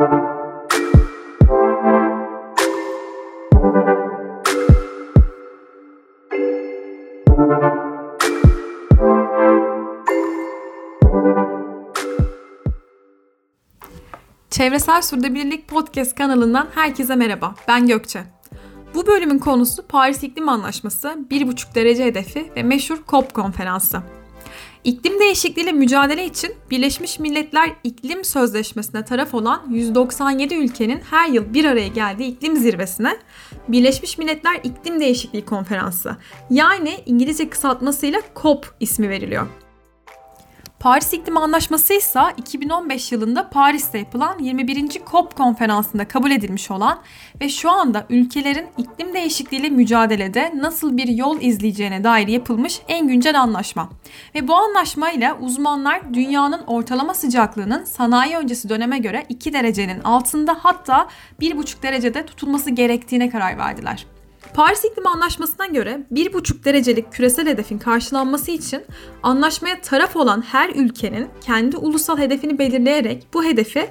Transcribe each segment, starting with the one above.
Çevresel Sürdürülebilirlik Podcast kanalından herkese merhaba. Ben Gökçe. Bu bölümün konusu Paris İklim Anlaşması, 1,5 derece hedefi ve meşhur COP konferansı. İklim değişikliğiyle mücadele için Birleşmiş Milletler İklim Sözleşmesi'ne taraf olan 197 ülkenin her yıl bir araya geldiği iklim zirvesine Birleşmiş Milletler İklim Değişikliği Konferansı yani İngilizce kısaltmasıyla COP ismi veriliyor. Paris İklim Anlaşması ise 2015 yılında Paris'te yapılan 21. COP konferansında kabul edilmiş olan ve şu anda ülkelerin iklim değişikliğiyle mücadelede nasıl bir yol izleyeceğine dair yapılmış en güncel anlaşma. Ve bu anlaşmayla uzmanlar dünyanın ortalama sıcaklığının sanayi öncesi döneme göre 2 derecenin altında hatta 1,5 derecede tutulması gerektiğine karar verdiler. Paris İklim Anlaşması'na göre 1,5 derecelik küresel hedefin karşılanması için anlaşmaya taraf olan her ülkenin kendi ulusal hedefini belirleyerek bu hedefi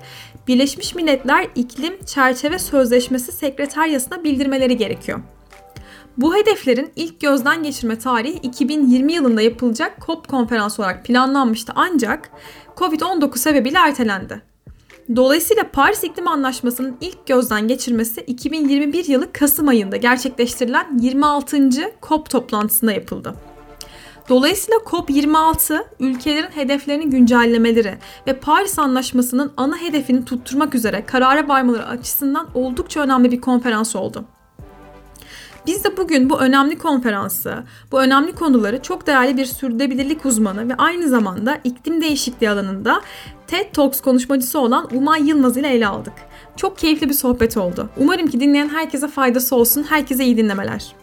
Birleşmiş Milletler İklim Çerçeve Sözleşmesi Sekreteryası'na bildirmeleri gerekiyor. Bu hedeflerin ilk gözden geçirme tarihi 2020 yılında yapılacak COP konferansı olarak planlanmıştı ancak Covid-19 sebebiyle ertelendi. Dolayısıyla Paris İklim Anlaşması'nın ilk gözden geçirmesi 2021 yılı Kasım ayında gerçekleştirilen 26. COP toplantısında yapıldı. Dolayısıyla COP26 ülkelerin hedeflerini güncellemeleri ve Paris Anlaşması'nın ana hedefini tutturmak üzere karara varmaları açısından oldukça önemli bir konferans oldu. Biz de bugün bu önemli konferansı, bu önemli konuları çok değerli bir sürdürülebilirlik uzmanı ve aynı zamanda iklim değişikliği alanında TED Talks konuşmacısı olan Umay Yılmaz ile ele aldık. Çok keyifli bir sohbet oldu. Umarım ki dinleyen herkese faydası olsun. Herkese iyi dinlemeler.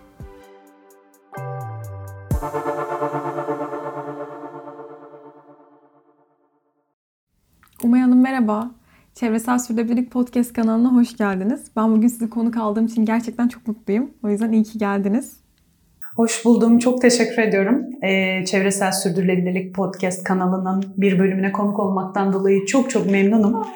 Umay Hanım merhaba. Çevresel Sürdürülebilirlik Podcast kanalına hoş geldiniz. Ben bugün sizi konuk aldığım için gerçekten çok mutluyum. O yüzden iyi ki geldiniz. Hoş buldum. Çok teşekkür ediyorum. Ee, Çevresel Sürdürülebilirlik Podcast kanalının bir bölümüne konuk olmaktan dolayı çok çok memnunum.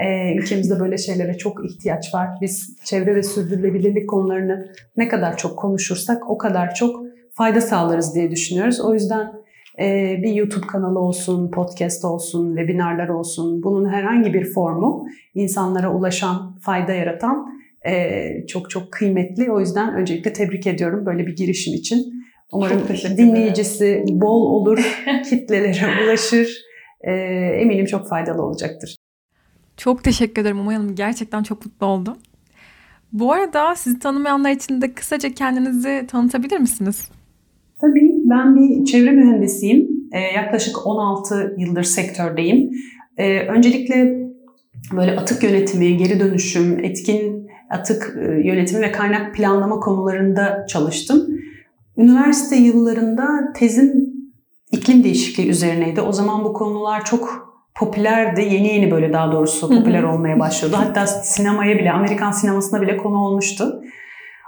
Ee, ülkemizde böyle şeylere çok ihtiyaç var. Biz çevre ve sürdürülebilirlik konularını ne kadar çok konuşursak o kadar çok fayda sağlarız diye düşünüyoruz. O yüzden e, bir YouTube kanalı olsun, podcast olsun, webinarlar olsun bunun herhangi bir formu insanlara ulaşan, fayda yaratan e, çok çok kıymetli. O yüzden öncelikle tebrik ediyorum böyle bir girişim için. Umarım dinleyicisi bol olur, kitlelere ulaşır. E, eminim çok faydalı olacaktır. Çok teşekkür ederim Umay Hanım. Gerçekten çok mutlu oldum. Bu arada sizi tanımayanlar için de kısaca kendinizi tanıtabilir misiniz? Tabii ben bir çevre mühendisiyim. Ee, yaklaşık 16 yıldır sektördeyim. Ee, öncelikle böyle atık yönetimi, geri dönüşüm, etkin atık e, yönetimi ve kaynak planlama konularında çalıştım. Üniversite yıllarında tezim iklim değişikliği üzerineydi. O zaman bu konular çok popülerdi. Yeni yeni böyle daha doğrusu popüler olmaya başlıyordu. Hatta sinemaya bile, Amerikan sinemasına bile konu olmuştu.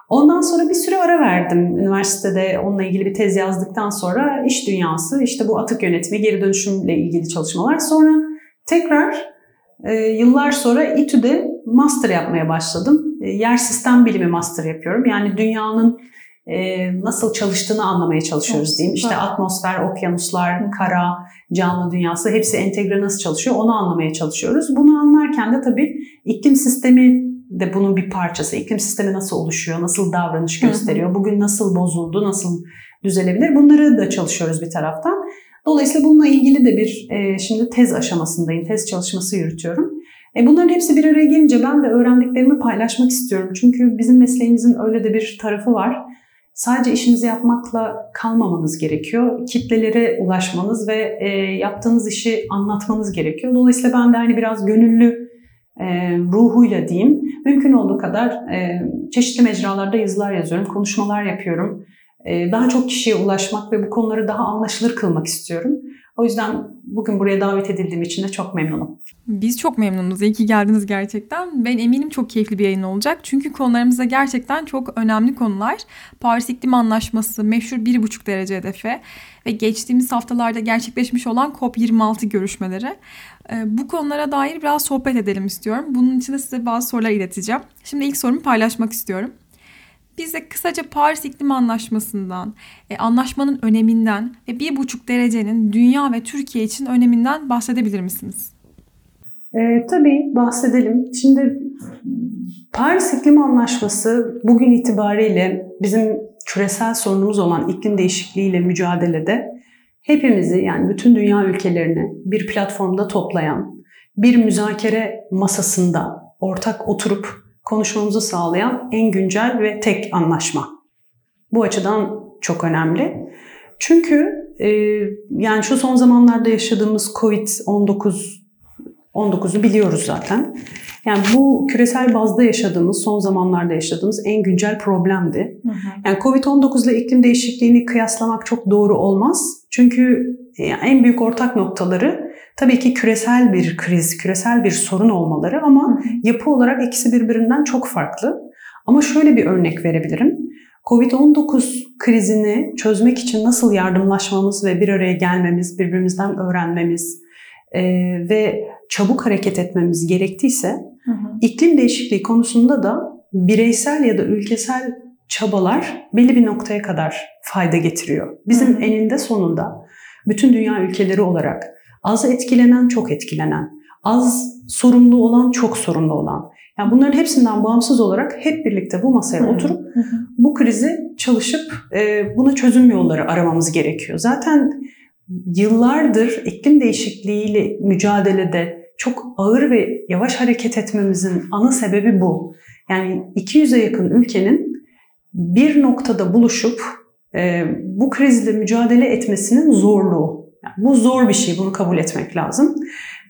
Ondan sonra bir süre ara verdim. Üniversitede onunla ilgili bir tez yazdıktan sonra iş dünyası, işte bu atık yönetimi, geri dönüşümle ilgili çalışmalar. Sonra tekrar e, yıllar sonra İTÜ'de master yapmaya başladım. E, yer sistem bilimi master yapıyorum. Yani dünyanın e, nasıl çalıştığını anlamaya çalışıyoruz diyeyim. İşte atmosfer, okyanuslar, kara, canlı dünyası hepsi entegre nasıl çalışıyor onu anlamaya çalışıyoruz. Bunu anlarken de tabii iklim sistemi de bunun bir parçası. İklim sistemi nasıl oluşuyor, nasıl davranış gösteriyor, bugün nasıl bozuldu, nasıl düzelebilir bunları da çalışıyoruz bir taraftan. Dolayısıyla bununla ilgili de bir e, şimdi tez aşamasındayım, tez çalışması yürütüyorum. E bunların hepsi bir araya gelince ben de öğrendiklerimi paylaşmak istiyorum. Çünkü bizim mesleğimizin öyle de bir tarafı var. Sadece işinizi yapmakla kalmamanız gerekiyor. Kitlelere ulaşmanız ve e, yaptığınız işi anlatmanız gerekiyor. Dolayısıyla ben de hani biraz gönüllü e, ruhuyla diyeyim mümkün olduğu kadar e, çeşitli mecralarda yazılar yazıyorum, konuşmalar yapıyorum. E, daha çok kişiye ulaşmak ve bu konuları daha anlaşılır kılmak istiyorum. O yüzden bugün buraya davet edildiğim için de çok memnunum. Biz çok memnunuz. İyi ki geldiniz gerçekten. Ben eminim çok keyifli bir yayın olacak. Çünkü konularımızda gerçekten çok önemli konular. Paris İklim Anlaşması, meşhur 1,5 derece hedefi ve geçtiğimiz haftalarda gerçekleşmiş olan COP26 görüşmeleri. Ee, bu konulara dair biraz sohbet edelim istiyorum. Bunun için de size bazı sorular ileteceğim. Şimdi ilk sorumu paylaşmak istiyorum. Bize kısaca Paris İklim Anlaşması'ndan, e, anlaşmanın öneminden ve bir buçuk derecenin dünya ve Türkiye için öneminden bahsedebilir misiniz? E, tabii bahsedelim. Şimdi Paris İklim Anlaşması bugün itibariyle bizim küresel sorunumuz olan iklim değişikliğiyle mücadelede hepimizi yani bütün dünya ülkelerini bir platformda toplayan, bir müzakere masasında ortak oturup konuşmamızı sağlayan en güncel ve tek anlaşma. Bu açıdan çok önemli. Çünkü e, yani şu son zamanlarda yaşadığımız Covid-19 19'u biliyoruz zaten. Yani bu küresel bazda yaşadığımız, son zamanlarda yaşadığımız en güncel problemdi. Hı hı. Yani Covid-19 ile iklim değişikliğini kıyaslamak çok doğru olmaz. Çünkü en büyük ortak noktaları tabii ki küresel bir kriz, küresel bir sorun olmaları ama yapı olarak ikisi birbirinden çok farklı. Ama şöyle bir örnek verebilirim. Covid-19 krizini çözmek için nasıl yardımlaşmamız ve bir araya gelmemiz, birbirimizden öğrenmemiz e, ve çabuk hareket etmemiz gerektiyse hı hı. iklim değişikliği konusunda da bireysel ya da ülkesel çabalar belli bir noktaya kadar fayda getiriyor. Bizim hı hı. eninde sonunda bütün dünya ülkeleri olarak az etkilenen çok etkilenen, az sorumlu olan çok sorumlu olan. Yani bunların hepsinden bağımsız olarak hep birlikte bu masaya hı oturup hı hı. bu krizi çalışıp e, buna çözüm yolları aramamız gerekiyor. Zaten yıllardır iklim değişikliğiyle mücadelede çok ağır ve yavaş hareket etmemizin ana sebebi bu. Yani 200'e yakın ülkenin bir noktada buluşup e, bu krizle mücadele etmesinin zorluğu. Yani bu zor bir şey, bunu kabul etmek lazım.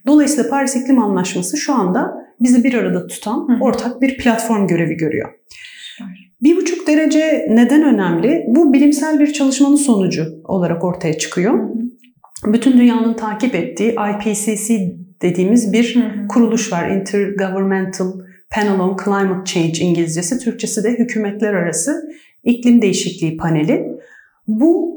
Dolayısıyla Paris İklim Anlaşması şu anda bizi bir arada tutan ortak bir platform görevi görüyor. Bir buçuk derece neden önemli? Bu bilimsel bir çalışmanın sonucu olarak ortaya çıkıyor. Bütün dünyanın takip ettiği IPCC dediğimiz bir kuruluş var. Intergovernmental Panel on Climate Change İngilizcesi, Türkçesi de Hükümetler Arası İklim Değişikliği Paneli. Bu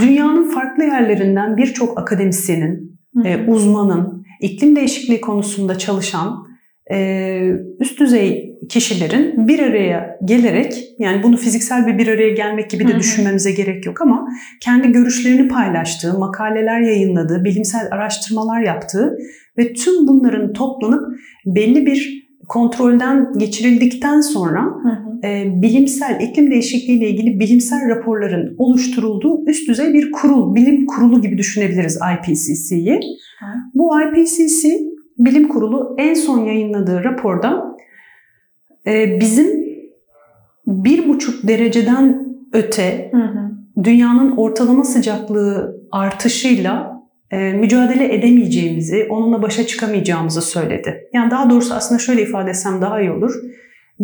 dünyanın farklı yerlerinden birçok akademisyenin, e, uzmanın, iklim değişikliği konusunda çalışan e, üst düzey kişilerin bir araya gelerek yani bunu fiziksel bir bir araya gelmek gibi de düşünmemize gerek yok ama kendi görüşlerini paylaştığı, makaleler yayınladığı, bilimsel araştırmalar yaptığı ve tüm bunların toplanıp belli bir kontrolden geçirildikten sonra hı hı. E, bilimsel iklim değişikliği ile ilgili bilimsel raporların oluşturulduğu üst düzey bir kurul, bilim kurulu gibi düşünebiliriz IPCC'yi. Bu IPCC bilim kurulu en son yayınladığı raporda e, bizim bir buçuk dereceden öte hı hı. dünyanın ortalama sıcaklığı artışıyla mücadele edemeyeceğimizi, onunla başa çıkamayacağımızı söyledi. Yani daha doğrusu aslında şöyle ifade etsem daha iyi olur.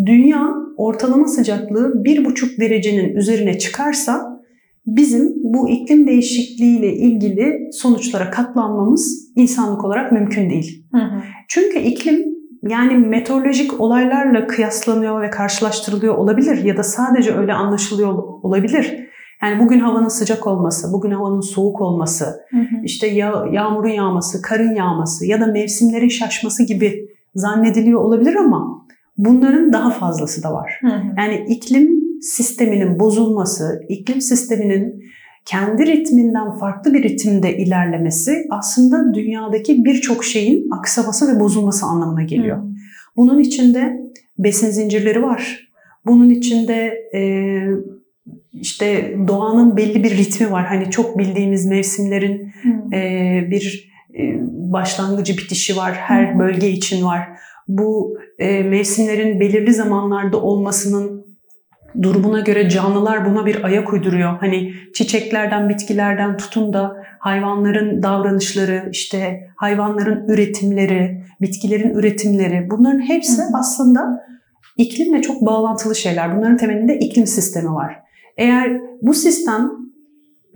Dünya ortalama sıcaklığı bir buçuk derecenin üzerine çıkarsa bizim bu iklim değişikliğiyle ilgili sonuçlara katlanmamız insanlık olarak mümkün değil. Hı hı. Çünkü iklim yani meteorolojik olaylarla kıyaslanıyor ve karşılaştırılıyor olabilir ya da sadece öyle anlaşılıyor olabilir. Yani bugün havanın sıcak olması, bugün havanın soğuk olması, hı hı. işte yağ, yağmurun yağması, karın yağması ya da mevsimlerin şaşması gibi zannediliyor olabilir ama bunların daha fazlası da var. Hı hı. Yani iklim sisteminin bozulması, iklim sisteminin kendi ritminden farklı bir ritimde ilerlemesi aslında dünyadaki birçok şeyin aksaması ve bozulması anlamına geliyor. Hı. Bunun içinde besin zincirleri var. Bunun içinde e, işte doğanın belli bir ritmi var. Hani çok bildiğimiz mevsimlerin hmm. e, bir e, başlangıcı bitişi var. Her hmm. bölge için var. Bu e, mevsimlerin belirli zamanlarda olmasının durumuna göre canlılar buna bir ayak uyduruyor. Hani çiçeklerden, bitkilerden tutun da hayvanların davranışları, işte hayvanların üretimleri, bitkilerin üretimleri bunların hepsi hmm. aslında iklimle çok bağlantılı şeyler. Bunların temelinde iklim sistemi var. Eğer bu sistem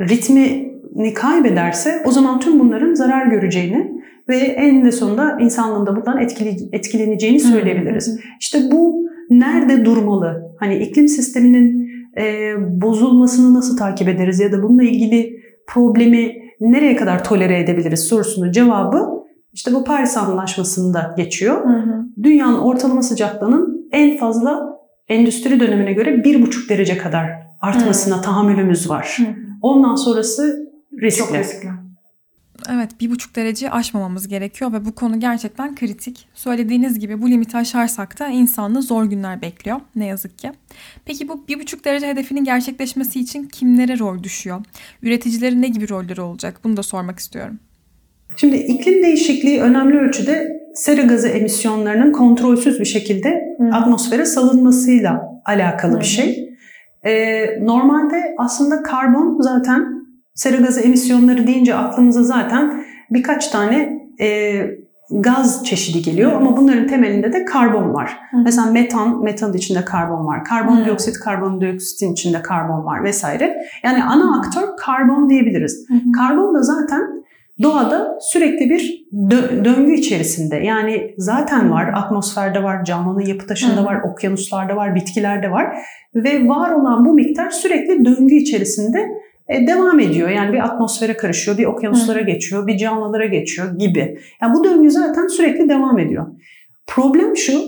ritmi ni kaybederse o zaman tüm bunların zarar göreceğini ve en de sonunda insanlığın da bundan etkili, etkileneceğini söyleyebiliriz. İşte bu nerede durmalı? Hani iklim sisteminin e, bozulmasını nasıl takip ederiz ya da bununla ilgili problemi nereye kadar tolere edebiliriz sorusunun cevabı işte bu Paris Anlaşması'nda geçiyor. Hı hı. Dünyanın ortalama sıcaklığının en fazla endüstri dönemine göre 1,5 derece kadar artmasına hı. tahammülümüz var. Hı. Ondan sonrası riskli. Çok riskli. Evet bir buçuk derece aşmamamız gerekiyor ve bu konu gerçekten kritik. Söylediğiniz gibi bu limiti aşarsak da insanlığı zor günler bekliyor ne yazık ki. Peki bu bir buçuk derece hedefinin gerçekleşmesi için kimlere rol düşüyor? Üreticilerin ne gibi rolleri olacak? Bunu da sormak istiyorum. Şimdi iklim değişikliği önemli ölçüde sera gazı emisyonlarının kontrolsüz bir şekilde Hı. atmosfere salınmasıyla alakalı Hı. bir şey. Ee, normalde aslında karbon zaten Sera gazı emisyonları deyince aklımıza zaten birkaç tane e, gaz çeşidi geliyor ama bunların temelinde de karbon var. Hı. Mesela metan, metanın içinde karbon var. Karbondioksit, karbondioksitin içinde karbon var vesaire. Yani ana aktör karbon diyebiliriz. Hı. Karbon da zaten doğada sürekli bir dö- döngü içerisinde. Yani zaten var, atmosferde var, canlının yapı taşında var, okyanuslarda var, bitkilerde var ve var olan bu miktar sürekli döngü içerisinde e, devam ediyor. Yani bir atmosfere karışıyor, bir okyanuslara Hı. geçiyor, bir canlılara geçiyor gibi. Yani bu döngü zaten sürekli devam ediyor. Problem şu,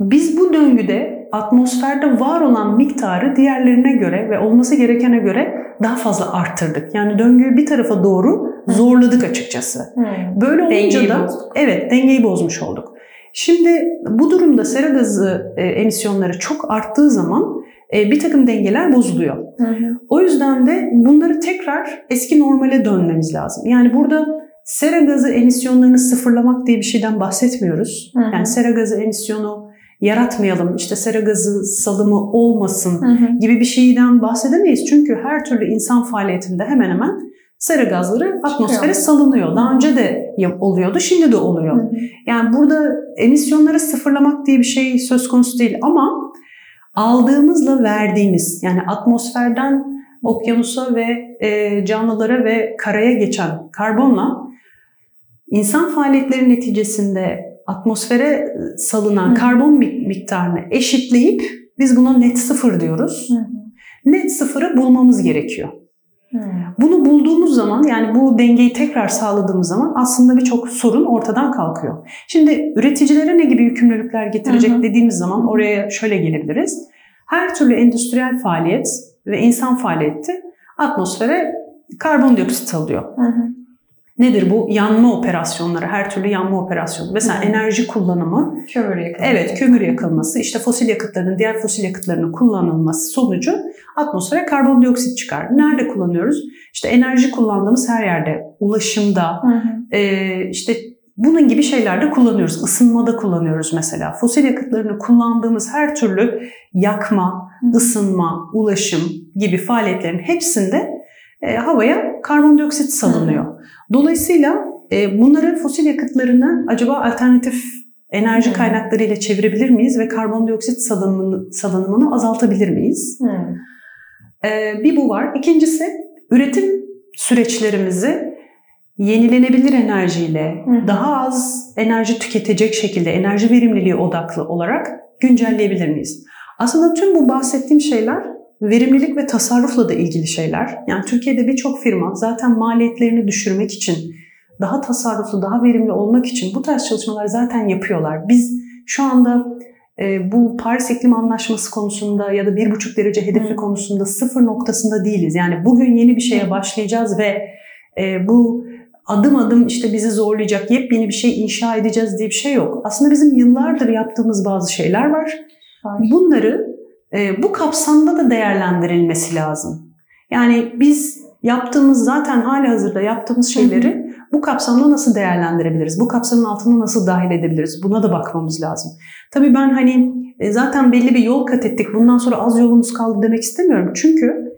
biz bu döngüde atmosferde var olan miktarı diğerlerine göre ve olması gerekene göre daha fazla arttırdık. Yani döngüyü bir tarafa doğru zorladık açıkçası. Hmm. Böyle olunca dengeyi da bozduk. evet dengeyi bozmuş olduk. Şimdi bu durumda sera gazı e, emisyonları çok arttığı zaman e, bir takım dengeler bozuluyor. Hı hı. O yüzden de bunları tekrar eski normale dönmemiz lazım. Yani burada sera gazı emisyonlarını sıfırlamak diye bir şeyden bahsetmiyoruz. Hı hı. Yani sera gazı emisyonu yaratmayalım, işte sera gazı salımı olmasın hı hı. gibi bir şeyden bahsedemeyiz. Çünkü her türlü insan faaliyetinde hemen hemen sera gazları atmosfere salınıyor. Daha önce de oluyordu, şimdi de oluyor. Hı. Yani burada emisyonları sıfırlamak diye bir şey söz konusu değil ama aldığımızla verdiğimiz yani atmosferden okyanusa ve e, canlılara ve karaya geçen karbonla insan faaliyetleri neticesinde atmosfere salınan Hı. karbon miktarını eşitleyip biz buna net sıfır diyoruz. Hı. Net sıfırı bulmamız gerekiyor. Hmm. Bunu bulduğumuz zaman yani bu dengeyi tekrar sağladığımız zaman aslında birçok sorun ortadan kalkıyor. Şimdi üreticilere ne gibi yükümlülükler getirecek hı dediğimiz zaman oraya şöyle gelebiliriz. Her türlü endüstriyel faaliyet ve insan faaliyeti atmosfere karbondioksit alıyor. Hı hı. Nedir bu? Yanma operasyonları, her türlü yanma operasyonu. Mesela hmm. enerji kullanımı. Kömür yakılması. Evet, kömür yakılması. İşte fosil yakıtların, diğer fosil yakıtlarının kullanılması sonucu atmosfere karbondioksit çıkar. Nerede kullanıyoruz? İşte enerji kullandığımız her yerde. Ulaşımda, hmm. e, işte bunun gibi şeylerde kullanıyoruz. Isınmada kullanıyoruz mesela. Fosil yakıtlarını kullandığımız her türlü yakma, ısınma, ulaşım gibi faaliyetlerin hepsinde e, havaya karbondioksit salınıyor. Dolayısıyla e, bunları fosil yakıtlarını acaba alternatif enerji kaynaklarıyla çevirebilir miyiz ve karbondioksit salınımını, salınımını azaltabilir miyiz? E, bir bu var. İkincisi üretim süreçlerimizi yenilenebilir enerjiyle daha az enerji tüketecek şekilde enerji verimliliği odaklı olarak güncelleyebilir miyiz? Aslında tüm bu bahsettiğim şeyler verimlilik ve tasarrufla da ilgili şeyler. Yani Türkiye'de birçok firma zaten maliyetlerini düşürmek için, daha tasarruflu, daha verimli olmak için bu tarz çalışmalar zaten yapıyorlar. Biz şu anda e, bu Paris İklim Anlaşması konusunda ya da 1,5 derece hedefi hmm. konusunda sıfır noktasında değiliz. Yani bugün yeni bir şeye başlayacağız ve e, bu adım adım işte bizi zorlayacak yepyeni bir şey inşa edeceğiz diye bir şey yok. Aslında bizim yıllardır yaptığımız bazı şeyler var. Bunları e, bu kapsamda da değerlendirilmesi lazım. Yani biz yaptığımız zaten hali hazırda yaptığımız şeyleri bu kapsamda nasıl değerlendirebiliriz? Bu kapsamın altına nasıl dahil edebiliriz? Buna da bakmamız lazım. Tabii ben hani e, zaten belli bir yol kat ettik. Bundan sonra az yolumuz kaldı demek istemiyorum. Çünkü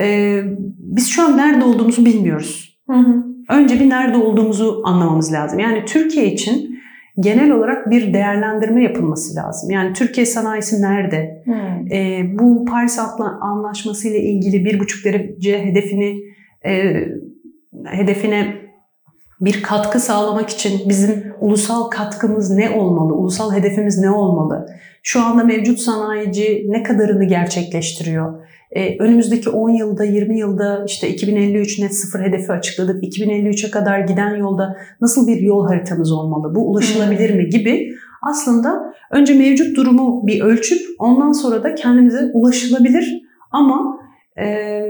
e, biz şu an nerede olduğumuzu bilmiyoruz. Hı hı. Önce bir nerede olduğumuzu anlamamız lazım. Yani Türkiye için genel olarak bir değerlendirme yapılması lazım. Yani Türkiye sanayisi nerede? Hmm. E, bu Paris Anlaşması ile ilgili bir buçuk derece hedefini e, hedefine bir katkı sağlamak için bizim ulusal katkımız ne olmalı? Ulusal hedefimiz ne olmalı? Şu anda mevcut sanayici ne kadarını gerçekleştiriyor? Ee, önümüzdeki 10 yılda, 20 yılda işte 2053 net sıfır hedefi açıkladık. 2053'e kadar giden yolda nasıl bir yol haritamız olmalı? Bu ulaşılabilir mi gibi aslında önce mevcut durumu bir ölçüp ondan sonra da kendimize ulaşılabilir ama e,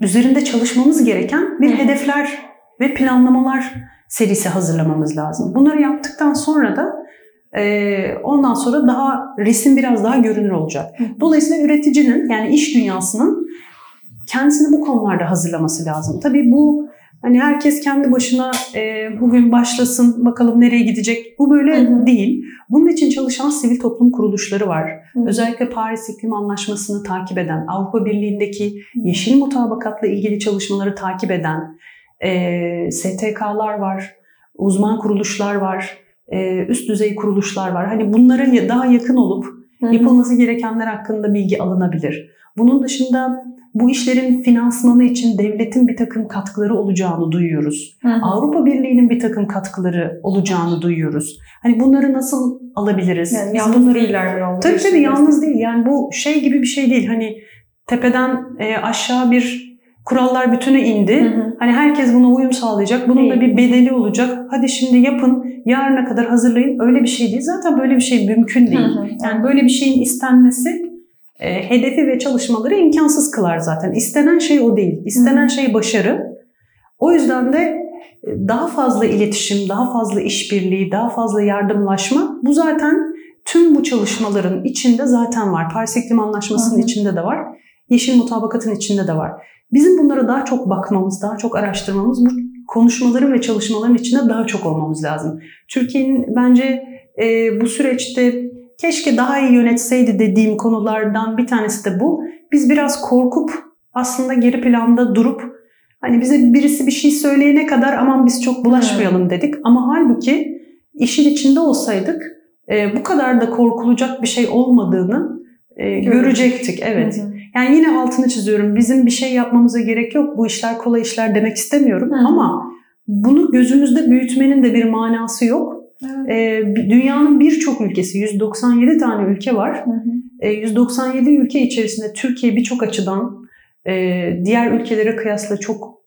üzerinde çalışmamız gereken bir hedefler ve planlamalar serisi hazırlamamız lazım. Bunları yaptıktan sonra da e, ondan sonra daha resim biraz daha görünür olacak. Dolayısıyla üreticinin yani iş dünyasının kendisini bu konularda hazırlaması lazım. Tabii bu hani herkes kendi başına e, bugün başlasın bakalım nereye gidecek. Bu böyle hı hı. değil. Bunun için çalışan sivil toplum kuruluşları var. Hı. Özellikle Paris İklim Anlaşması'nı takip eden, Avrupa Birliği'ndeki yeşil mutabakatla ilgili çalışmaları takip eden e, STK'lar var, uzman kuruluşlar var, üst düzey kuruluşlar var. Hani bunlara daha yakın olup yapılması gerekenler hakkında bilgi alınabilir. Bunun dışında bu işlerin finansmanı için devletin bir takım katkıları olacağını duyuyoruz. Hı hı. Avrupa Birliği'nin bir takım katkıları olacağını duyuyoruz. Hani bunları nasıl alabiliriz? Yani yalnız bunları... değiller mi? Tabii tabii yalnız değil. Yani bu şey gibi bir şey değil. Hani tepeden e, aşağı bir kurallar bütünü indi. Hı hı. Hani herkes buna uyum sağlayacak. Bunun da bir bedeli olacak. Hadi şimdi yapın. Yarına kadar hazırlayın. Öyle bir şey değil. Zaten böyle bir şey mümkün değil. Hı hı. Yani böyle bir şeyin istenmesi e, hedefi ve çalışmaları imkansız kılar zaten. İstenen şey o değil. İstenen hı şey başarı. O yüzden de e, daha fazla iletişim, daha fazla işbirliği, daha fazla yardımlaşma bu zaten tüm bu çalışmaların içinde zaten var. Paris İklim Anlaşması'nın hı hı. içinde de var. Yeşil mutabakatın içinde de var. Bizim bunlara daha çok bakmamız, daha çok araştırmamız, bu konuşmaların ve çalışmaların içinde daha çok olmamız lazım. Türkiye'nin bence e, bu süreçte keşke daha iyi yönetseydi dediğim konulardan bir tanesi de bu. Biz biraz korkup aslında geri planda durup hani bize birisi bir şey söyleyene kadar aman biz çok bulaşmayalım dedik. Ama halbuki işin içinde olsaydık e, bu kadar da korkulacak bir şey olmadığını e, görecektik. Evet. Hı hı. Yani yine altını çiziyorum. Bizim bir şey yapmamıza gerek yok. Bu işler kolay işler demek istemiyorum. Hı. Ama bunu gözümüzde büyütmenin de bir manası yok. Evet. Ee, dünyanın birçok ülkesi, 197 tane ülke var. Hı hı. Ee, 197 ülke içerisinde Türkiye birçok açıdan e, diğer ülkelere kıyasla çok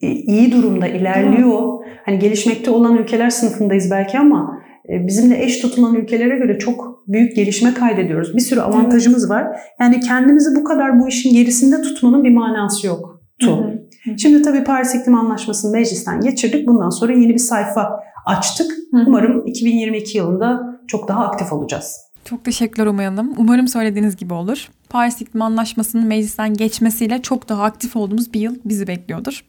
e, iyi durumda ilerliyor. Hı. Hani gelişmekte olan ülkeler sınıfındayız belki ama e, bizimle eş tutulan ülkelere göre çok büyük gelişme kaydediyoruz. Bir sürü avantajımız var. Yani kendimizi bu kadar bu işin gerisinde tutmanın bir manası yok. Tu. Şimdi tabii Paris İklim Anlaşması'nı meclisten geçirdik. Bundan sonra yeni bir sayfa açtık. Umarım 2022 yılında çok daha aktif olacağız. Çok teşekkürler Umay Hanım. Umarım söylediğiniz gibi olur. Paris İklim Anlaşması'nın meclisten geçmesiyle çok daha aktif olduğumuz bir yıl bizi bekliyordur.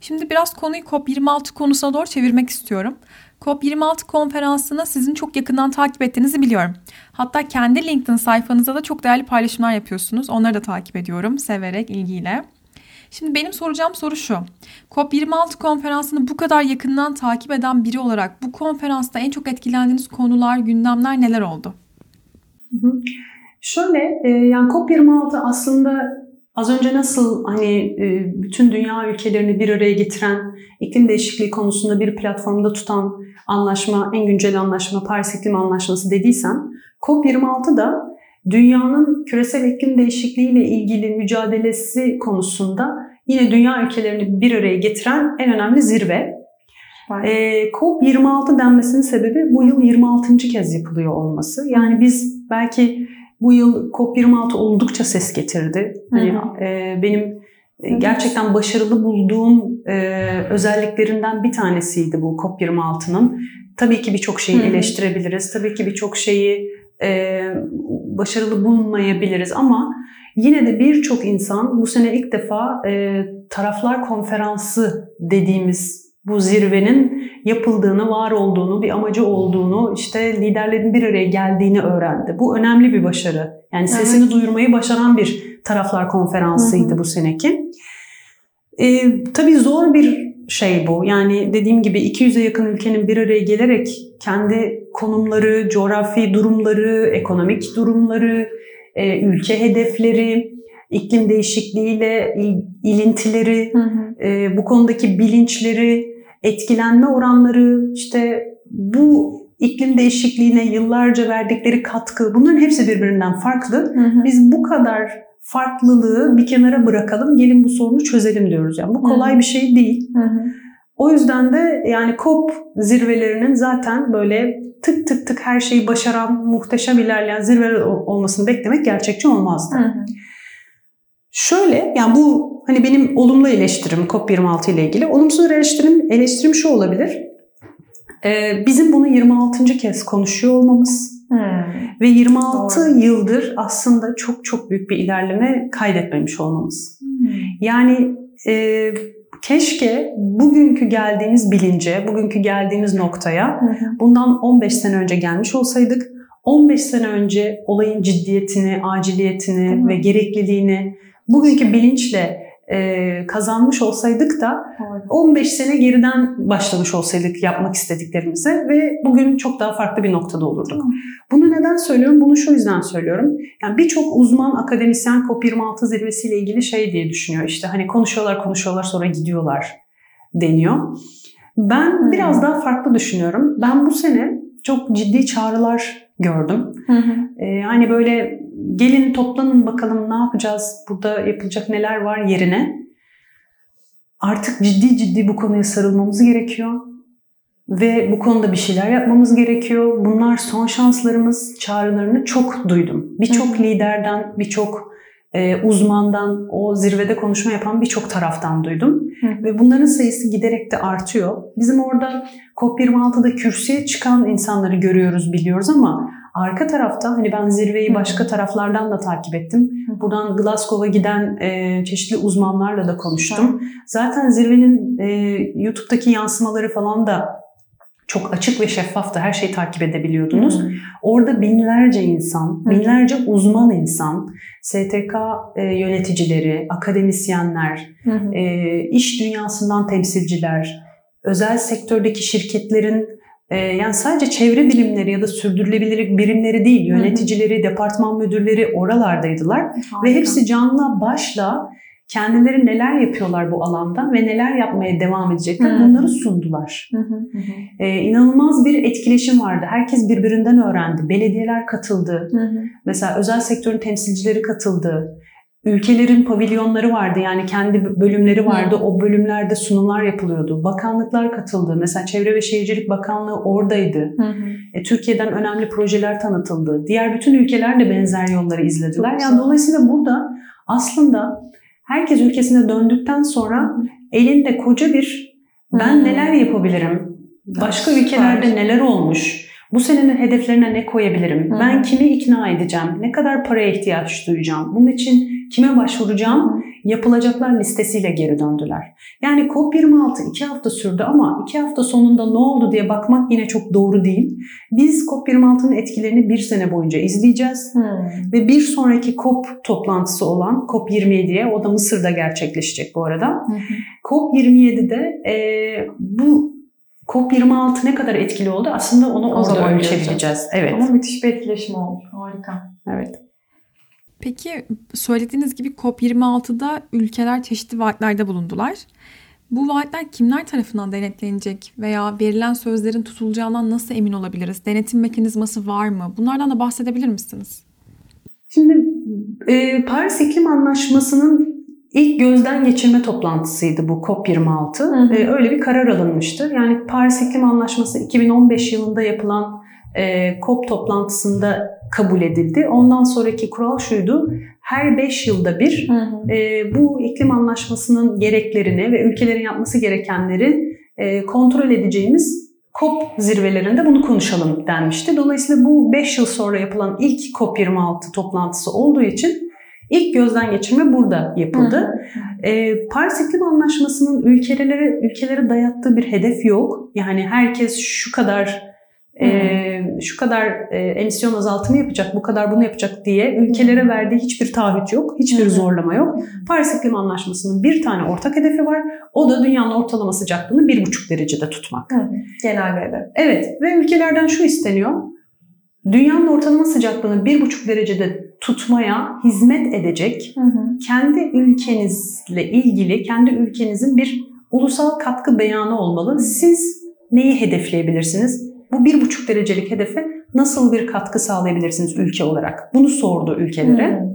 Şimdi biraz konuyu COP26 konusuna doğru çevirmek istiyorum. COP26 konferansını sizin çok yakından takip ettiğinizi biliyorum. Hatta kendi LinkedIn sayfanızda da çok değerli paylaşımlar yapıyorsunuz. Onları da takip ediyorum severek, ilgiyle. Şimdi benim soracağım soru şu. COP26 konferansını bu kadar yakından takip eden biri olarak bu konferansta en çok etkilendiğiniz konular, gündemler neler oldu? Şöyle, e, yani COP26 aslında Az önce nasıl hani e, bütün dünya ülkelerini bir araya getiren, iklim değişikliği konusunda bir platformda tutan anlaşma, en güncel anlaşma Paris İklim Anlaşması dediysem, COP26 da dünyanın küresel iklim değişikliği ile ilgili mücadelesi konusunda yine dünya ülkelerini bir araya getiren en önemli zirve. E, COP26 denmesinin sebebi bu yıl 26. kez yapılıyor olması. Yani biz belki bu yıl COP26 oldukça ses getirdi. Hani e, benim evet. gerçekten başarılı bulduğum e, özelliklerinden bir tanesiydi bu COP26'nın. Tabii ki birçok şeyi Hı-hı. eleştirebiliriz. Tabii ki birçok şeyi e, başarılı bulmayabiliriz ama yine de birçok insan bu sene ilk defa e, taraflar konferansı dediğimiz bu zirvenin yapıldığını, var olduğunu, bir amacı olduğunu, işte liderlerin bir araya geldiğini öğrendi. Bu önemli bir başarı. Yani sesini evet. duyurmayı başaran bir taraflar konferansıydı Hı-hı. bu seneki. Ee, tabii zor bir şey bu. Yani dediğim gibi 200'e yakın ülkenin bir araya gelerek kendi konumları, coğrafi durumları, ekonomik durumları, e, ülke hedefleri, iklim değişikliğiyle il, ilintileri, hı hı. E, bu konudaki bilinçleri, etkilenme oranları, işte bu iklim değişikliğine yıllarca verdikleri katkı bunların hepsi birbirinden farklı. Hı hı. Biz bu kadar farklılığı bir kenara bırakalım, gelin bu sorunu çözelim diyoruz. Yani bu kolay hı hı. bir şey değil. Hı hı. O yüzden de yani COP zirvelerinin zaten böyle tık tık tık her şeyi başaran, muhteşem ilerleyen zirveler olmasını beklemek gerçekçi olmazdı. Hı hı. Şöyle yani bu hani benim olumlu eleştirim COP26 ile ilgili. Olumsuz eleştirim, eleştirim şu olabilir. Ee, bizim bunu 26. kez konuşuyor olmamız hmm. ve 26 Doğru. yıldır aslında çok çok büyük bir ilerleme kaydetmemiş olmamız. Hmm. Yani e, keşke bugünkü geldiğimiz bilince, bugünkü geldiğimiz noktaya bundan 15 sene önce gelmiş olsaydık, 15 sene önce olayın ciddiyetini, aciliyetini ve gerekliliğini bugünkü bilinçle e, kazanmış olsaydık da 15 sene geriden başlamış olsaydık yapmak istediklerimize ve bugün çok daha farklı bir noktada olurduk. Bunu neden söylüyorum? Bunu şu yüzden söylüyorum. Yani birçok uzman akademisyen COP26 zirvesiyle ilgili şey diye düşünüyor. İşte hani konuşuyorlar konuşuyorlar sonra gidiyorlar deniyor. Ben hmm. biraz daha farklı düşünüyorum. Ben bu sene çok ciddi çağrılar gördüm. Hı hı. Ee, hani böyle gelin toplanın bakalım ne yapacağız, burada yapılacak neler var yerine. Artık ciddi ciddi bu konuya sarılmamız gerekiyor. Ve bu konuda bir şeyler yapmamız gerekiyor. Bunlar son şanslarımız çağrılarını çok duydum. Birçok liderden, birçok e, uzmandan, o zirvede konuşma yapan birçok taraftan duydum. Hı. Ve bunların sayısı giderek de artıyor. Bizim orada COP26'da kürsüye çıkan insanları görüyoruz, biliyoruz ama arka tarafta hani ben zirveyi başka taraflardan da takip ettim. Buradan Glasgow'a giden e, çeşitli uzmanlarla da konuştum. Zaten zirvenin e, YouTube'daki yansımaları falan da çok açık ve şeffaftı. Her şeyi takip edebiliyordunuz. Orada binlerce insan, binlerce uzman insan, STK e, yöneticileri, akademisyenler, e, iş dünyasından temsilciler, özel sektördeki şirketlerin yani sadece çevre bilimleri ya da sürdürülebilirlik birimleri değil, yöneticileri, hmm. departman müdürleri oralardaydılar. Harika. Ve hepsi canla başla kendileri neler yapıyorlar bu alanda ve neler yapmaya devam edecekler hı bunları sundular. Hı hı hı. Ee, inanılmaz bir etkileşim vardı. Herkes birbirinden öğrendi. Belediyeler katıldı. Hı hı. Mesela özel sektörün temsilcileri katıldı. Ülkelerin pavilyonları vardı yani kendi bölümleri vardı. O bölümlerde sunumlar yapılıyordu. Bakanlıklar katıldı. Mesela Çevre ve Şehircilik Bakanlığı oradaydı. Hı hı. E, Türkiye'den önemli projeler tanıtıldı. Diğer bütün ülkeler de benzer yolları izlediler. yani dolayısıyla burada aslında herkes ülkesine döndükten sonra elinde koca bir ben neler yapabilirim? Başka Süper. ülkelerde neler olmuş? Bu senenin hedeflerine ne koyabilirim? Hmm. Ben kimi ikna edeceğim? Ne kadar paraya ihtiyaç duyacağım? Bunun için kime başvuracağım? Yapılacaklar listesiyle geri döndüler. Yani COP26 iki hafta sürdü ama iki hafta sonunda ne oldu diye bakmak yine çok doğru değil. Biz COP26'nın etkilerini bir sene boyunca izleyeceğiz. Hmm. Ve bir sonraki COP toplantısı olan COP27'ye o da Mısır'da gerçekleşecek bu arada. Hmm. COP27'de e, bu COP26 ne kadar etkili oldu aslında onu o orada ölçebileceğiz. Evet. Ama müthiş bir etkileşim oldu. Harika. Evet. Peki söylediğiniz gibi COP26'da ülkeler çeşitli vaatlerde bulundular. Bu vaatler kimler tarafından denetlenecek veya verilen sözlerin tutulacağından nasıl emin olabiliriz? Denetim mekanizması var mı? Bunlardan da bahsedebilir misiniz? Şimdi e, Paris İklim Anlaşması'nın ilk gözden geçirme toplantısıydı bu COP26. Hı hı. E, öyle bir karar alınmıştı. Yani Paris İklim Anlaşması 2015 yılında yapılan e, COP toplantısında kabul edildi. Ondan sonraki kural şuydu. Her 5 yılda bir hı hı. E, bu iklim anlaşmasının gereklerini ve ülkelerin yapması gerekenleri e, kontrol edeceğimiz COP zirvelerinde bunu konuşalım denmişti. Dolayısıyla bu 5 yıl sonra yapılan ilk COP26 toplantısı olduğu için ilk gözden geçirme burada yapıldı. E, Paris İklim Anlaşması'nın ülkelere ülkelere dayattığı bir hedef yok. Yani herkes şu kadar e, şu kadar e, emisyon azaltımı yapacak, bu kadar bunu yapacak diye ülkelere verdiği hiçbir taahhüt yok, hiçbir zorlama yok. Paris İklim Anlaşması'nın bir tane ortak hedefi var. O da dünyanın ortalama sıcaklığını bir buçuk derecede tutmak. Genel bir hedef. Evet ve ülkelerden şu isteniyor. Dünyanın ortalama sıcaklığını bir buçuk derecede tutmaya hizmet edecek Hı hı. kendi ülkenizle ilgili kendi ülkenizin bir ulusal katkı beyanı olmalı. Siz neyi hedefleyebilirsiniz? Bu bir buçuk derecelik hedefe nasıl bir katkı sağlayabilirsiniz ülke olarak? Bunu sordu ülkelere. Hı.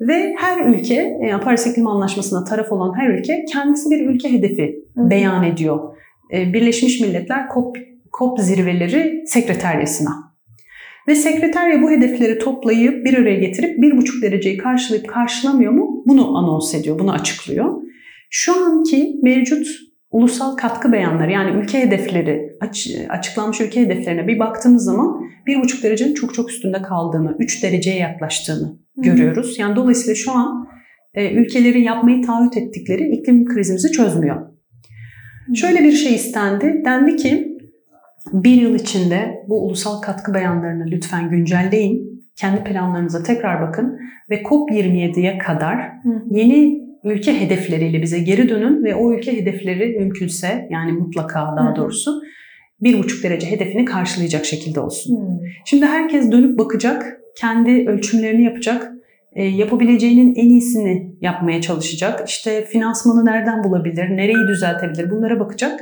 Ve her ülke, yani Paris İklim Anlaşması'na taraf olan her ülke kendisi bir ülke hedefi Hı. beyan ediyor. Ee, Birleşmiş Milletler COP, COP zirveleri sekreteryasına. Ve sekreterya bu hedefleri toplayıp bir araya getirip bir buçuk dereceyi karşılayıp karşılamıyor mu bunu anons ediyor, bunu açıklıyor. Şu anki mevcut ulusal katkı beyanları yani ülke hedefleri, aç- açıklanmış ülke hedeflerine bir baktığımız zaman bir buçuk derecenin çok çok üstünde kaldığını, 3 dereceye yaklaştığını görüyoruz. Yani dolayısıyla şu an e, ülkelerin yapmayı taahhüt ettikleri iklim krizimizi çözmüyor. Şöyle bir şey istendi. Dendi ki bir yıl içinde bu ulusal katkı beyanlarını lütfen güncelleyin. Kendi planlarınıza tekrar bakın ve COP27'ye kadar yeni ülke hedefleriyle bize geri dönün ve o ülke hedefleri mümkünse yani mutlaka daha doğrusu bir buçuk derece hedefini karşılayacak şekilde olsun. Hı. Şimdi herkes dönüp bakacak, kendi ölçümlerini yapacak, e, yapabileceğinin en iyisini yapmaya çalışacak. İşte finansmanı nereden bulabilir, nereyi düzeltebilir bunlara bakacak.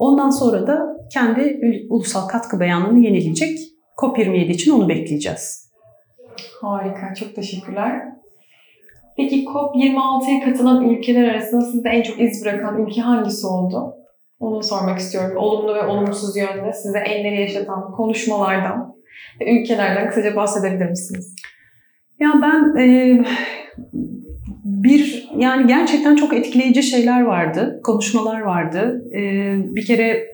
Ondan sonra da kendi ulusal katkı beyanını yenileyecek. COP27 için onu bekleyeceğiz. Harika, çok teşekkürler. Peki COP26'ya katılan ülkeler arasında sizde en çok iz bırakan ülke hangisi oldu? Onu sormak istiyorum. Olumlu ve olumsuz yönde size enleri yaşatan konuşmalardan ve ülkelerden kısaca bahsedebilir misiniz? Ya ben e, bir yani gerçekten çok etkileyici şeyler vardı, konuşmalar vardı. E, bir kere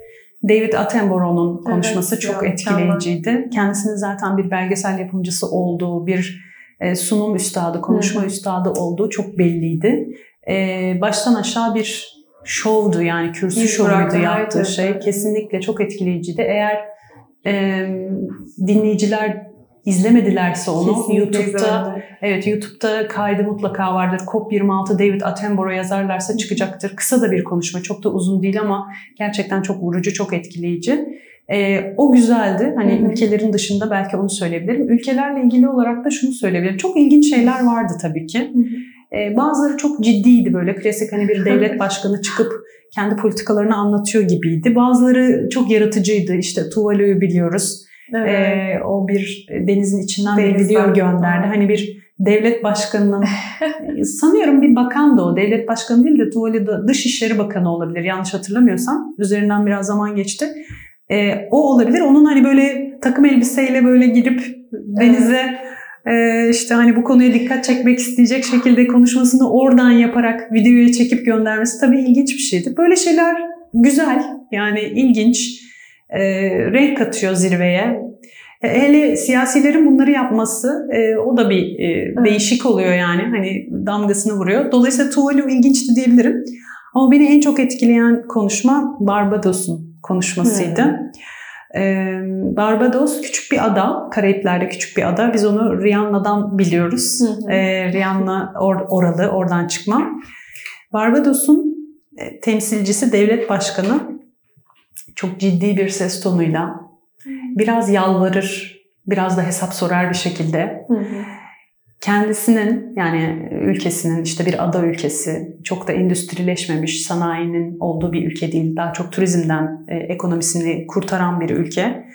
David Attenborough'un konuşması Evet, çok ya, etkileyiciydi. Kendisinin zaten bir belgesel yapımcısı olduğu, bir e, sunum üstadı, konuşma Hı hı. üstadı olduğu çok belliydi. E, baştan aşağı bir şovdu yani kürsü İz şovuydu yaptığı şey. Kesinlikle çok etkileyiciydi. Eğer e, dinleyiciler izlemedilerse onu Kesinlikle YouTube'da izlemedim. Evet YouTube'da kaydı mutlaka vardır. COP26 David Attenborough yazarlarsa çıkacaktır. Kısa da bir konuşma. Çok da uzun değil ama gerçekten çok vurucu, çok etkileyici. Ee, o güzeldi. Hani Hı hı. ülkelerin dışında belki onu söyleyebilirim. Ülkelerle ilgili olarak da şunu söyleyebilirim. Çok ilginç şeyler vardı tabii ki. Hı hı. Ee, bazıları çok ciddiydi böyle. Klasik hani bir devlet başkanı çıkıp kendi politikalarını anlatıyor gibiydi. Bazıları çok yaratıcıydı. İşte Tuvalu'yu biliyoruz. Evet. Ee, o bir denizin içinden bir Denizden. video gönderdi. Hani bir devlet başkanının sanıyorum bir bakan da o. Devlet başkanı değil de Tuvalu'da Dışişleri Bakanı olabilir yanlış hatırlamıyorsam. Üzerinden biraz zaman geçti. Ee, o olabilir. Onun hani böyle takım elbiseyle böyle girip denize e, işte hani bu konuya dikkat çekmek isteyecek şekilde konuşmasını oradan yaparak videoya çekip göndermesi tabii ilginç bir şeydi. Böyle şeyler güzel yani ilginç e, renk katıyor zirveye. E, Hele siyasilerin bunları yapması e, o da bir e, değişik oluyor yani hani damgasını vuruyor. Dolayısıyla Tuvalu ilginçti diyebilirim. Ama beni en çok etkileyen konuşma Barbados'un konuşmasıydı. E, Barbados küçük bir ada, Karayipler'de küçük bir ada. Biz onu Rihanna'dan biliyoruz. Hı hı. E, Rihanna or- oralı, oradan çıkma. Barbados'un e, temsilcisi, devlet başkanı çok ciddi bir ses tonuyla biraz yalvarır, biraz da hesap sorar bir şekilde Hı hı. kendisinin yani ülkesinin işte bir ada ülkesi, çok da endüstrileşmemiş, sanayinin olduğu bir ülke değil, daha çok turizmden e, ekonomisini kurtaran bir ülke.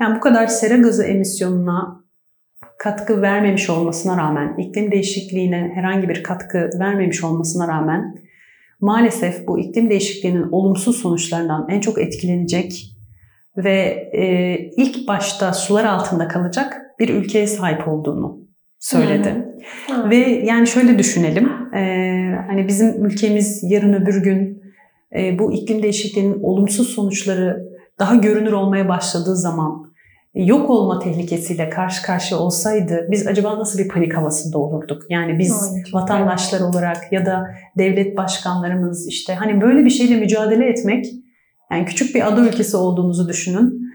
Yani bu kadar sera gazı emisyonuna katkı vermemiş olmasına rağmen, iklim değişikliğine herhangi bir katkı vermemiş olmasına rağmen maalesef bu iklim değişikliğinin olumsuz sonuçlarından en çok etkilenecek ve e, ilk başta sular altında kalacak bir ülkeye sahip olduğunu söyledi. Ha. Ve yani şöyle düşünelim, e, hani bizim ülkemiz yarın öbür gün e, bu iklim değişikliğinin olumsuz sonuçları daha görünür olmaya başladığı zaman yok olma tehlikesiyle karşı karşıya olsaydı biz acaba nasıl bir panik havasında olurduk? Yani biz Ay, çok vatandaşlar olarak ya da devlet başkanlarımız işte hani böyle bir şeyle mücadele etmek yani küçük bir ada ülkesi olduğumuzu düşünün.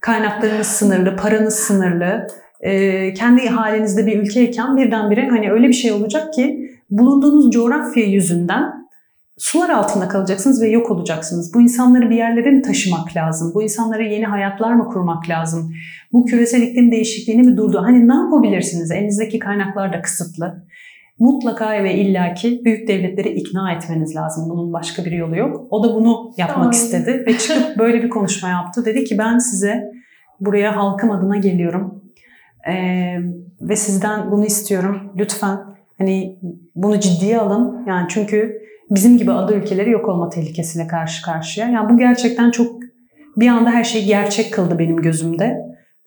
Kaynaklarınız sınırlı, paranız sınırlı. Ee, kendi halinizde bir ülkeyken birdenbire hani öyle bir şey olacak ki bulunduğunuz coğrafya yüzünden sular altında kalacaksınız ve yok olacaksınız. Bu insanları bir yerlere mi taşımak lazım? Bu insanlara yeni hayatlar mı kurmak lazım? Bu küresel iklim değişikliğini mi durdu? Hani ne yapabilirsiniz? Elinizdeki kaynaklar da kısıtlı. Mutlaka ve illaki büyük devletleri ikna etmeniz lazım. Bunun başka bir yolu yok. O da bunu yapmak Aynen. istedi ve çıkıp böyle bir konuşma yaptı. Dedi ki ben size buraya halkım adına geliyorum. Ee, ve sizden bunu istiyorum. Lütfen hani bunu ciddiye alın. Yani çünkü bizim gibi ada ülkeleri yok olma tehlikesiyle karşı karşıya. Yani bu gerçekten çok bir anda her şeyi gerçek kıldı benim gözümde.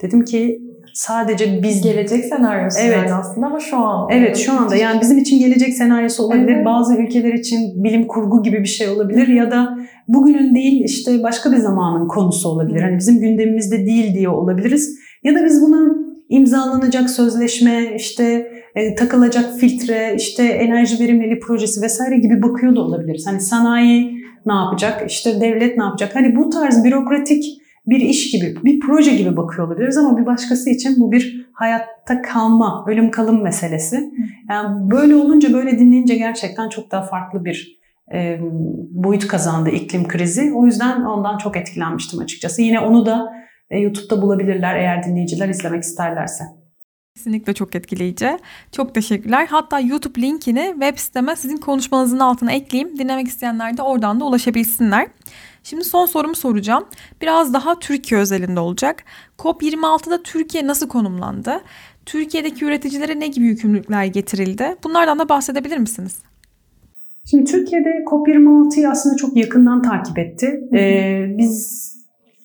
Dedim ki sadece biz Gelecek senaryosu Evet. yani aslında ama şu an. Evet şu anda yani bizim için gelecek senaryosu olabilir. Evet. Bazı ülkeler için bilim kurgu gibi bir şey olabilir ya da bugünün değil işte başka bir zamanın konusu olabilir. Hani bizim gündemimizde değil diye olabiliriz. Ya da biz buna imzalanacak sözleşme, işte e, takılacak filtre, işte enerji verimliliği projesi vesaire gibi bakıyor da olabiliriz. Hani sanayi ne yapacak, işte devlet ne yapacak? Hani bu tarz bürokratik bir iş gibi, bir proje gibi bakıyor olabiliriz ama bir başkası için bu bir hayatta kalma, ölüm kalım meselesi. Yani böyle olunca, böyle dinleyince gerçekten çok daha farklı bir e, boyut kazandı iklim krizi. O yüzden ondan çok etkilenmiştim açıkçası. Yine onu da e, YouTube'da bulabilirler eğer dinleyiciler izlemek isterlerse. Kesinlikle çok etkileyici. Çok teşekkürler. Hatta YouTube linkini web siteme sizin konuşmanızın altına ekleyeyim. Dinlemek isteyenler de oradan da ulaşabilsinler. Şimdi son sorumu soracağım. Biraz daha Türkiye özelinde olacak. COP26'da Türkiye nasıl konumlandı? Türkiye'deki üreticilere ne gibi yükümlülükler getirildi? Bunlardan da bahsedebilir misiniz? Şimdi Türkiye'de COP26'yı aslında çok yakından takip etti. Ee, biz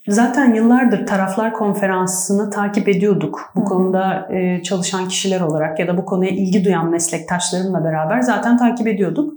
zaten yıllardır taraflar konferansını takip ediyorduk. Bu Hı. konuda e, çalışan kişiler olarak ya da bu konuya ilgi duyan meslektaşlarımla beraber zaten takip ediyorduk.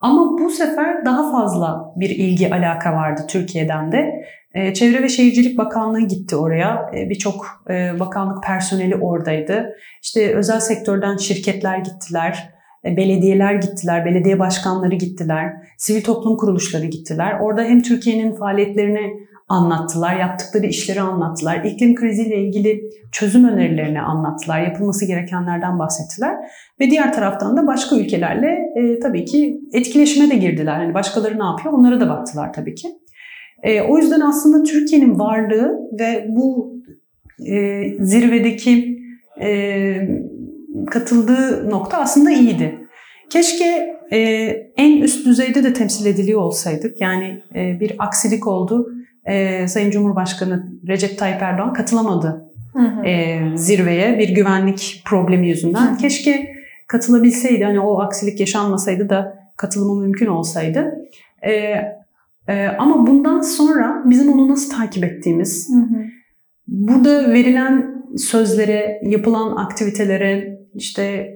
Ama bu sefer daha fazla bir ilgi alaka vardı Türkiye'den de. E, Çevre ve Şehircilik Bakanlığı gitti oraya. E, Birçok e, bakanlık personeli oradaydı. İşte özel sektörden şirketler gittiler. E, belediyeler gittiler, belediye başkanları gittiler, sivil toplum kuruluşları gittiler. Orada hem Türkiye'nin faaliyetlerini anlattılar, yaptıkları işleri anlattılar, iklim kriziyle ilgili çözüm önerilerini anlattılar, yapılması gerekenlerden bahsettiler. Ve diğer taraftan da başka ülkelerle e, tabii ki etkileşime de girdiler. Yani başkaları ne yapıyor onlara da baktılar tabii ki. E, o yüzden aslında Türkiye'nin varlığı ve bu e, zirvedeki e, katıldığı nokta aslında iyiydi. Keşke e, en üst düzeyde de temsil ediliyor olsaydık. Yani e, bir aksilik oldu. E, Sayın Cumhurbaşkanı Recep Tayyip Erdoğan katılamadı Hı hı. e, zirveye bir güvenlik problemi yüzünden. Keşke katılabilseydi, hani o aksilik yaşanmasaydı da katılımı mümkün olsaydı. E, e, ama bundan sonra bizim onu nasıl takip ettiğimiz, Hı hı. burada verilen sözlere, yapılan aktivitelere, işte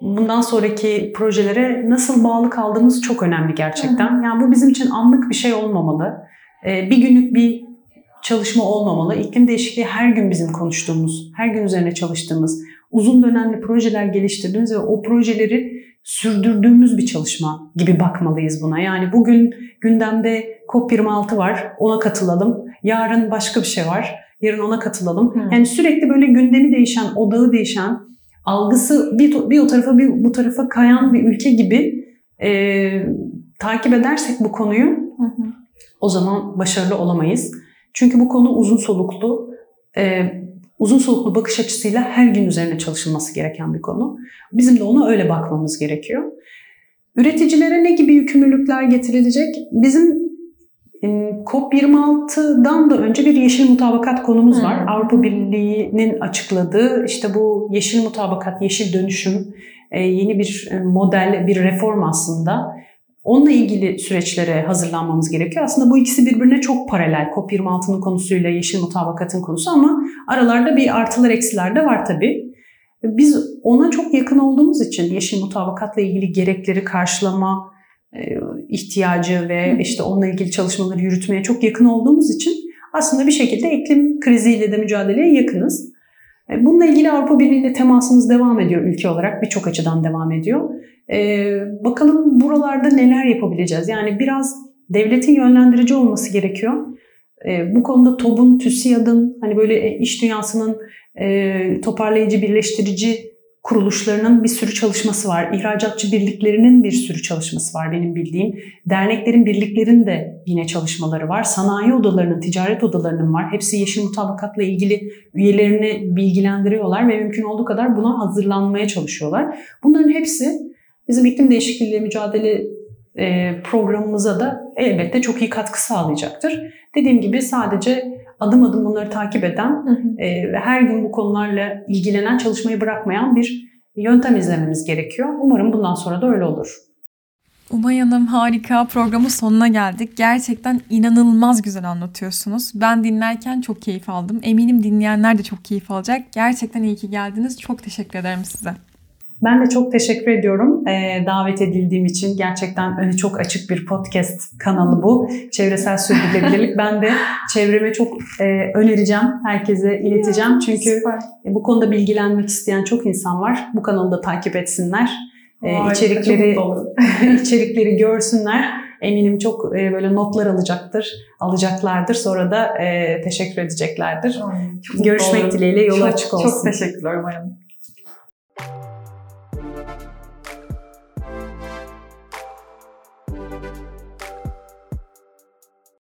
bundan sonraki projelere nasıl bağlı kaldığımız çok önemli gerçekten. Yani bu bizim için anlık bir şey olmamalı. Ee, Bir günlük bir çalışma olmamalı. İklim değişikliği her gün bizim konuştuğumuz, her gün üzerine çalıştığımız, uzun dönemli projeler geliştirdiğimiz ve o projeleri sürdürdüğümüz bir çalışma gibi bakmalıyız buna. Yani bugün gündemde COP26 var, ona katılalım. Yarın başka bir şey var, yarın ona katılalım. Hı. Yani sürekli böyle gündemi değişen, odağı değişen, algısı bir, bir o tarafa bir bu tarafa kayan bir ülke gibi e, takip edersek bu konuyu. O zaman başarılı olamayız. Çünkü bu konu uzun soluklu, e, uzun soluklu bakış açısıyla her gün üzerine çalışılması gereken bir konu. Bizim de ona öyle bakmamız gerekiyor. Üreticilere ne gibi yükümlülükler getirilecek? Bizim e, COP26'dan da önce bir yeşil mutabakat konumuz Hmm. var. Avrupa Birliği'nin açıkladığı işte bu yeşil mutabakat, yeşil dönüşüm e, yeni bir e, model, bir reform aslında. Onunla ilgili süreçlere hazırlanmamız gerekiyor. Aslında bu ikisi birbirine çok paralel. COP26'nın konusuyla yeşil mutabakatın konusu ama aralarda bir artılar eksiler de var tabii. Biz ona çok yakın olduğumuz için yeşil mutabakatla ilgili gerekleri karşılama e, ihtiyacı ve işte onunla ilgili çalışmaları yürütmeye çok yakın olduğumuz için aslında bir şekilde iklim kriziyle de mücadeleye yakınız. E, Bununla ilgili Avrupa Birliği ile temasımız devam ediyor ülke olarak. Birçok açıdan devam ediyor. Ee, bakalım buralarda neler yapabileceğiz? Yani biraz devletin yönlendirici olması gerekiyor. Ee, bu konuda TOB'un, TÜSİAD'ın hani böyle iş dünyasının e, toparlayıcı, birleştirici kuruluşlarının bir sürü çalışması var. İhracatçı birliklerinin bir sürü çalışması var benim bildiğim. Derneklerin, birliklerin de yine çalışmaları var. Sanayi odalarının, ticaret odalarının var. Hepsi yeşil mutabakatla ilgili üyelerini bilgilendiriyorlar ve mümkün olduğu kadar buna hazırlanmaya çalışıyorlar. Bunların hepsi bizim iklim değişikliğiyle mücadele e, programımıza da elbette çok iyi katkı sağlayacaktır. Dediğim gibi sadece adım adım bunları takip eden e, ve her gün bu konularla ilgilenen, çalışmayı bırakmayan bir yöntem izlememiz gerekiyor. Umarım bundan sonra da öyle olur. Umay Hanım harika. Programın sonuna geldik. Gerçekten inanılmaz güzel anlatıyorsunuz. Ben dinlerken çok keyif aldım. Eminim dinleyenler de çok keyif alacak. Gerçekten iyi ki geldiniz. Çok teşekkür ederim size. Ben de çok teşekkür ediyorum e, davet edildiğim için. Gerçekten önü çok açık bir podcast kanalı bu. Çevresel sürdürülebilirlik. ben de çevreme çok e, önereceğim, herkese ileteceğim. Çünkü e, bu konuda bilgilenmek isteyen çok insan var. Bu kanalı da takip etsinler. E, Harika, içerikleri içerikleri görsünler. Eminim çok e, böyle notlar alacaktır, alacaklardır. Sonra da e, teşekkür edeceklerdir. Mutlu Görüşmek olurum. dileğiyle yolu Çok- açık olsun. Çok teşekkürler umarım.